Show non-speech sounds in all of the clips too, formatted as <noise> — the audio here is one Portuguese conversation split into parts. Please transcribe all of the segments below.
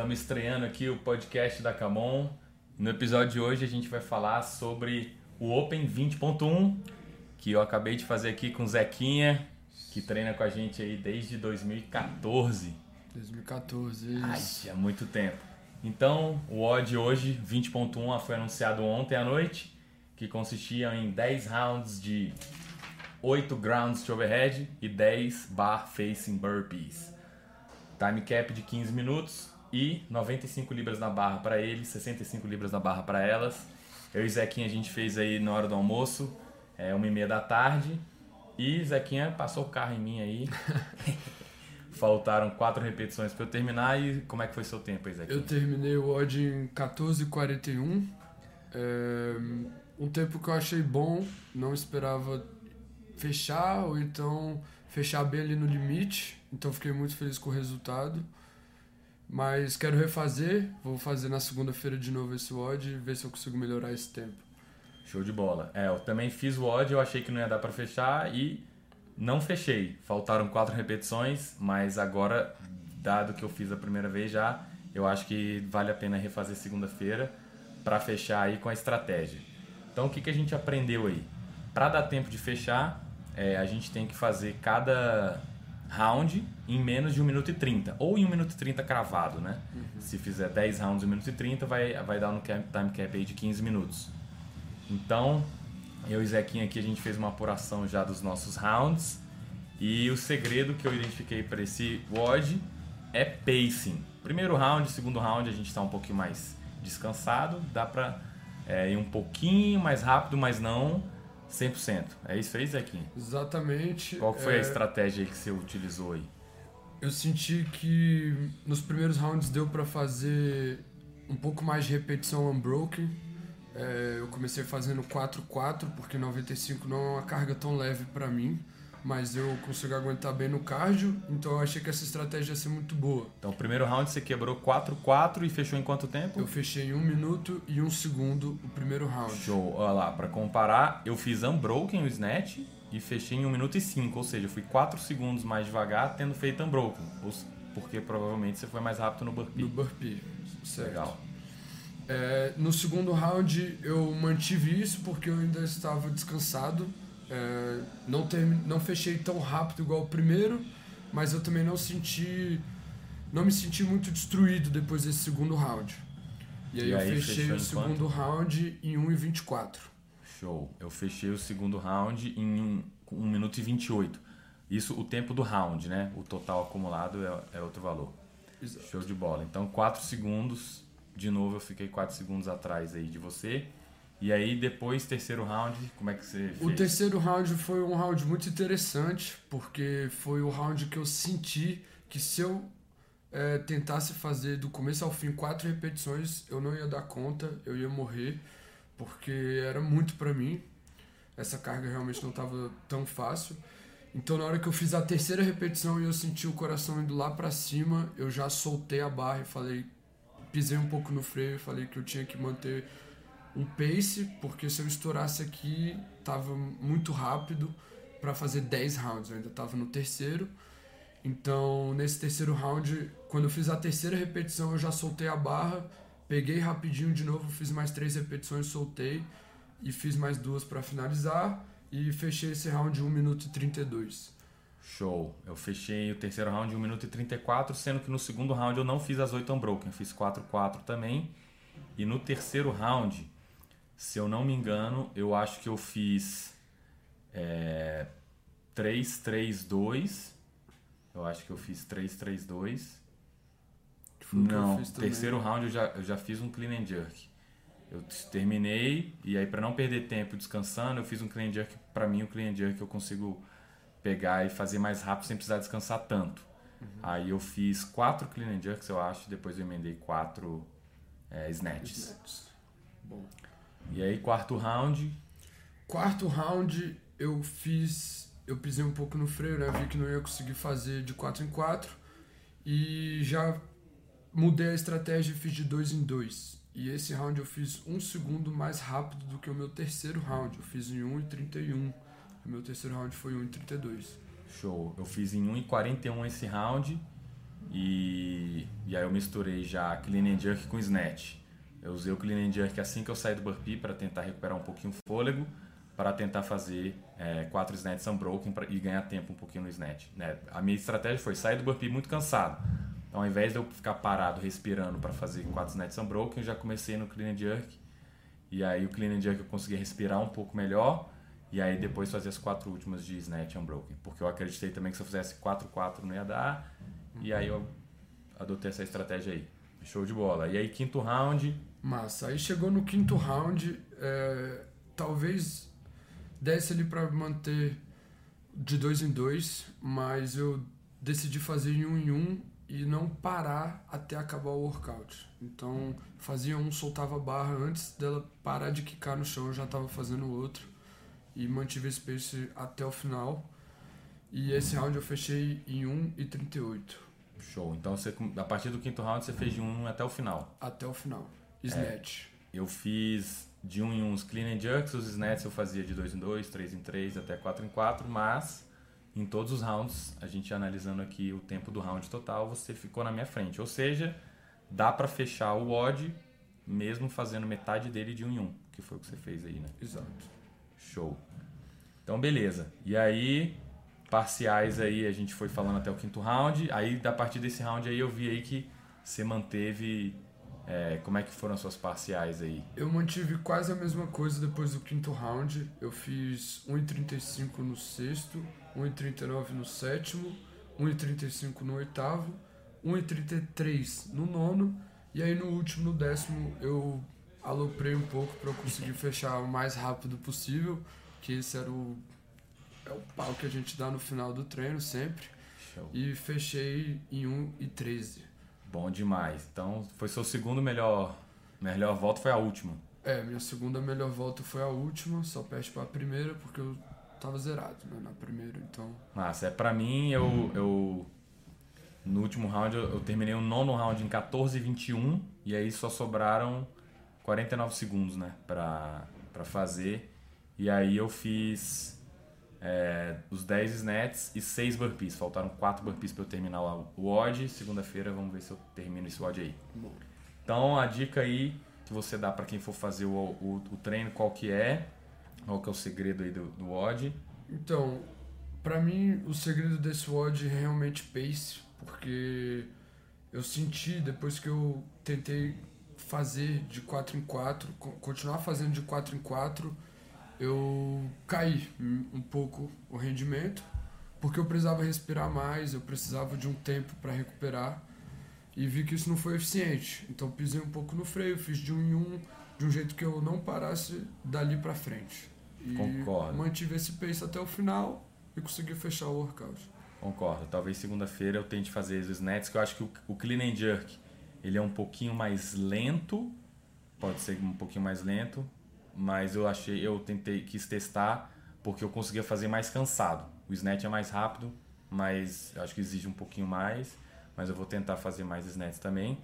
estamos estreando aqui o podcast da Camon. No episódio de hoje a gente vai falar sobre o Open 20.1, que eu acabei de fazer aqui com o Zequinha, que treina com a gente aí desde 2014. 2014, Ai, isso. há muito tempo. Então, o odd hoje, 20.1, foi anunciado ontem à noite, que consistia em 10 rounds de 8 grounds de overhead e 10 bar facing burpees. Time cap de 15 minutos e 95 libras na barra para eles, 65 libras na barra para elas. Eu e Zequinha a gente fez aí na hora do almoço, é uma e meia da tarde. E Zequinha passou o carro em mim aí. <laughs> Faltaram quatro repetições para eu terminar. E como é que foi seu tempo aí, Zequinha? Eu terminei o odd em 14,41. É, um tempo que eu achei bom, não esperava fechar ou então fechar bem ali no limite. Então fiquei muito feliz com o resultado. Mas quero refazer, vou fazer na segunda-feira de novo esse odd e ver se eu consigo melhorar esse tempo. Show de bola. É, eu também fiz o odd, eu achei que não ia dar para fechar e não fechei. Faltaram quatro repetições, mas agora, dado que eu fiz a primeira vez já, eu acho que vale a pena refazer segunda-feira para fechar aí com a estratégia. Então, o que, que a gente aprendeu aí? Para dar tempo de fechar, é, a gente tem que fazer cada round em menos de 1 minuto e 30, ou em 1 minuto e 30 cravado, né? Se fizer 10 rounds em 1 minuto e 30, vai, vai dar no cap, time cap aí de 15 minutos. Então, eu e Zequinha aqui a gente fez uma apuração já dos nossos rounds e o segredo que eu identifiquei para esse WOD é pacing. Primeiro round, segundo round a gente está um pouquinho mais descansado, dá para é, ir um pouquinho mais rápido, mas não 100%. É isso aí, Zequinha? Exatamente. Qual foi a é, estratégia que você utilizou aí? Eu senti que nos primeiros rounds deu pra fazer um pouco mais de repetição unbroken. É, eu comecei fazendo 4-4, porque 95 não é uma carga tão leve pra mim, mas eu consigo aguentar bem no cardio, então eu achei que essa estratégia ia ser muito boa. Então, o primeiro round você quebrou 4-4 e fechou em quanto tempo? Eu fechei em 1 minuto e 1 segundo o primeiro round. Show. Olha lá, pra comparar, eu fiz unbroken o snatch e fechei em 1 minuto e 5, ou seja, eu fui 4 segundos mais devagar tendo feito unbroken, porque provavelmente você foi mais rápido no burpee. No burpee. Certo. Legal. É, no segundo round eu mantive isso porque eu ainda estava descansado. É, não, termi- não fechei tão rápido igual o primeiro, mas eu também não senti. Não me senti muito destruído depois desse segundo round. E aí, E eu aí, fechei fechou o segundo round em 1,24. Show. Eu fechei o segundo round em 1 minuto e 28. Isso o tempo do round, né? O total acumulado é, é outro valor. Exato. Show de bola. Então, 4 segundos. De novo, eu fiquei 4 segundos atrás aí de você. E aí, depois, terceiro round, como é que você fez? O terceiro round foi um round muito interessante, porque foi o round que eu senti que se eu eh, tentasse fazer do começo ao fim quatro repetições, eu não ia dar conta, eu ia morrer, porque era muito pra mim. Essa carga realmente não estava tão fácil. Então, na hora que eu fiz a terceira repetição e eu senti o coração indo lá pra cima, eu já soltei a barra e falei, pisei um pouco no freio e falei que eu tinha que manter um pace, porque se eu estourasse aqui, tava muito rápido para fazer 10 rounds. Eu ainda tava no terceiro. Então, nesse terceiro round, quando eu fiz a terceira repetição, eu já soltei a barra, peguei rapidinho de novo, fiz mais três repetições, soltei e fiz mais duas para finalizar e fechei esse round em 1 minuto e 32. Show. Eu fechei o terceiro round em 1 minuto e 34, sendo que no segundo round eu não fiz as 8 unbroken, fiz 4-4 também. E no terceiro round, se eu não me engano, eu acho que eu fiz é, 3-3-2. Eu acho que eu fiz 3-3-2. que foi o que eu Não, terceiro round eu já, eu já fiz um clean and jerk. Eu terminei e aí para não perder tempo descansando, eu fiz um clean and jerk. Para mim, o clean and jerk eu consigo pegar e fazer mais rápido sem precisar descansar tanto. Aí eu fiz quatro clean and jerks, eu acho, depois eu emendei quatro é, snatches. Bom. E aí, quarto round, Quarto round eu fiz. Eu pisei um pouco no freio, né? Vi que não ia conseguir fazer de 4 em 4. E já mudei a estratégia e fiz de 2 em 2. E esse round eu fiz um segundo mais rápido do que o meu terceiro round. Eu fiz em 1,31. O meu terceiro round foi 1,32. show. Eu fiz em 1,41 esse round. E, E aí eu misturei já clean and jerk com snatch. Eu usei o clean and jerk assim que eu saí do burpee para tentar recuperar um pouquinho o fôlego, para tentar fazer é, quatro snatches unbroken pra, e ganhar tempo um pouquinho no snatch. Né? A minha estratégia foi sair do burpee muito cansado. Então, ao invés de eu ficar parado respirando para fazer quatro snatches unbroken, eu já comecei no clean and jerk. E aí o clean and jerk eu consegui respirar um pouco melhor. E aí depois fazer as quatro últimas de snatch unbroken. Porque eu acreditei também que se eu fizesse 4-4 não ia dar. E aí eu adotei essa estratégia aí. Show de bola. E aí quinto round, Massa. Aí chegou no quinto round, é, talvez desse ali para manter de dois em dois, mas eu decidi fazer em um em um e não parar até acabar o workout. Então fazia um, soltava a barra antes dela parar de quicar no chão, eu já estava fazendo o outro e mantive esse pace até o final. E esse round eu fechei em 1 e 38 show. Então você, a partir do quinto round você fez de 1 até o final. até o final. Snatch. Eu fiz de 1 em 1 os clean and jerks, os snatches eu fazia de 2 em 2, 3 em 3, até 4 em 4, mas em todos os rounds, a gente analisando aqui o tempo do round total, você ficou na minha frente. Ou seja, dá pra fechar o odd mesmo fazendo metade dele de 1 em 1, que foi o que você fez aí, né? Exato. Show. Então, beleza. E aí, parciais aí, a gente foi falando até o quinto round. Aí, da partir desse round aí, eu vi aí que você manteve... é, como é que foram as suas parciais aí? Eu mantive quase a mesma coisa depois do quinto round. Eu fiz 1,35 no sexto, 1,39 no sétimo, 1,35 no oitavo, 1,33 no nono. E aí no último, no décimo, eu aloprei um pouco para eu conseguir <laughs> fechar o mais rápido possível. Que esse era o, é o pau que a gente dá no final do treino sempre. Show. E fechei em 1,13. Bom demais. Então, foi seu segundo melhor, melhor volta, foi a última. É, minha segunda melhor volta foi a última, só perde pra primeira porque eu tava zerado né, na primeira, então. Massa, é pra mim, eu, eu no último round, eu, eu terminei o nono round em 14 e 21, e aí só sobraram 49 segundos, né, pra, pra fazer. E aí eu fiz é, os 10 snatches e 6 burpees. Faltaram 4 burpees pra eu terminar o o odd. Segunda-feira, vamos ver se eu termino esse odd aí. Bom. Então, a dica aí que você dá pra quem for fazer o, o, o treino, qual que é, qual que é o segredo aí do, do odd. Então, pra mim, o segredo desse WOD é realmente pace, porque eu senti depois que eu tentei fazer de 4 em 4, co- continuar fazendo de 4 em 4, eu caí um pouco o rendimento, porque eu precisava respirar mais, eu precisava de um tempo para recuperar e vi que isso não foi eficiente. Então pisei um pouco no freio, fiz de um em um, de um jeito que eu não parasse dali para frente. E Concordo. mantive esse pace até o final e consegui fechar o workout. Concordo. Talvez segunda-feira eu tente fazer os snatches, que eu acho que o, o clean and jerk ele é um pouquinho mais lento, pode ser um pouquinho mais lento, mas eu achei, eu tentei, quis testar porque eu conseguia fazer mais cansado. O snatch é mais rápido, mas acho que exige um pouquinho mais, mas eu vou tentar fazer mais snatches também.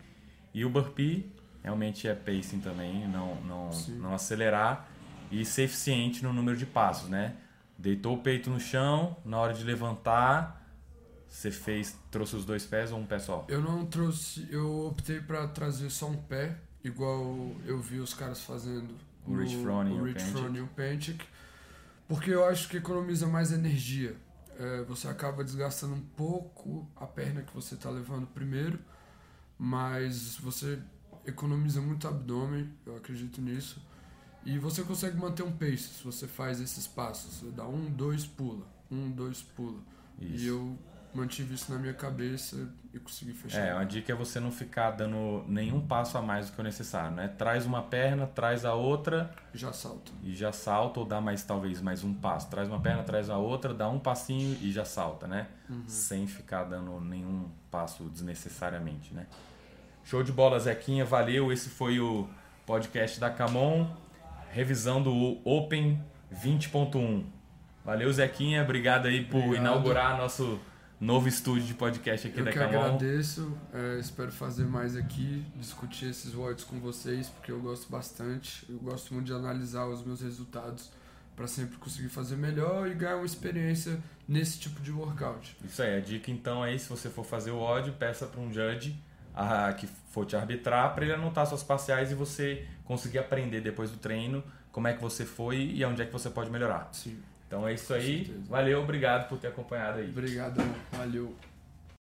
E o burpee realmente é pacing também, não, não, Sim. não acelerar e ser eficiente no número de passos, né? Deitou o peito no chão, na hora de levantar, você fez, trouxe os dois pés ou um pé só? Eu não trouxe, eu optei pra trazer só um pé, igual eu vi os caras fazendo O Rich Froning e o o Rich. Froning o Pentic, porque eu acho que economiza mais energia. É, você acaba desgastando um pouco a perna que você tá levando primeiro, mas você economiza muito abdômen, eu acredito nisso. E você consegue manter um pace se você faz esses passos. Você dá um, dois, pula. Um, dois, pula. Isso. E eu mantive isso na minha cabeça e consegui fechar. É, uma dica é você não ficar dando nenhum passo a mais do que o necessário, né? Traz uma perna, traz a outra Já salta. e já salta, ou dá mais talvez mais um passo. Traz uma perna, traz a outra, dá um passinho e já salta, né? Sem ficar dando nenhum passo desnecessariamente, né? Show de bola, Zequinha, valeu. Esse foi o podcast da Camon, revisão do Open 20.1. Valeu, Zequinha, obrigado aí por Obrigado. inaugurar nosso novo estúdio de podcast aqui eu da Camon. Eu que agradeço, é, espero fazer mais aqui, discutir esses votos com vocês, porque eu gosto bastante, eu gosto muito de analisar os meus resultados para sempre conseguir fazer melhor e ganhar uma experiência nesse tipo de workout. Isso aí, a dica então é se você for fazer o ódio, peça para um judge a, que for te arbitrar para ele anotar suas parciais e você conseguir aprender depois do treino como é que você foi e onde é que você pode melhorar. Sim. Então é isso aí. Valeu, obrigado por ter acompanhado aí. Obrigado, valeu.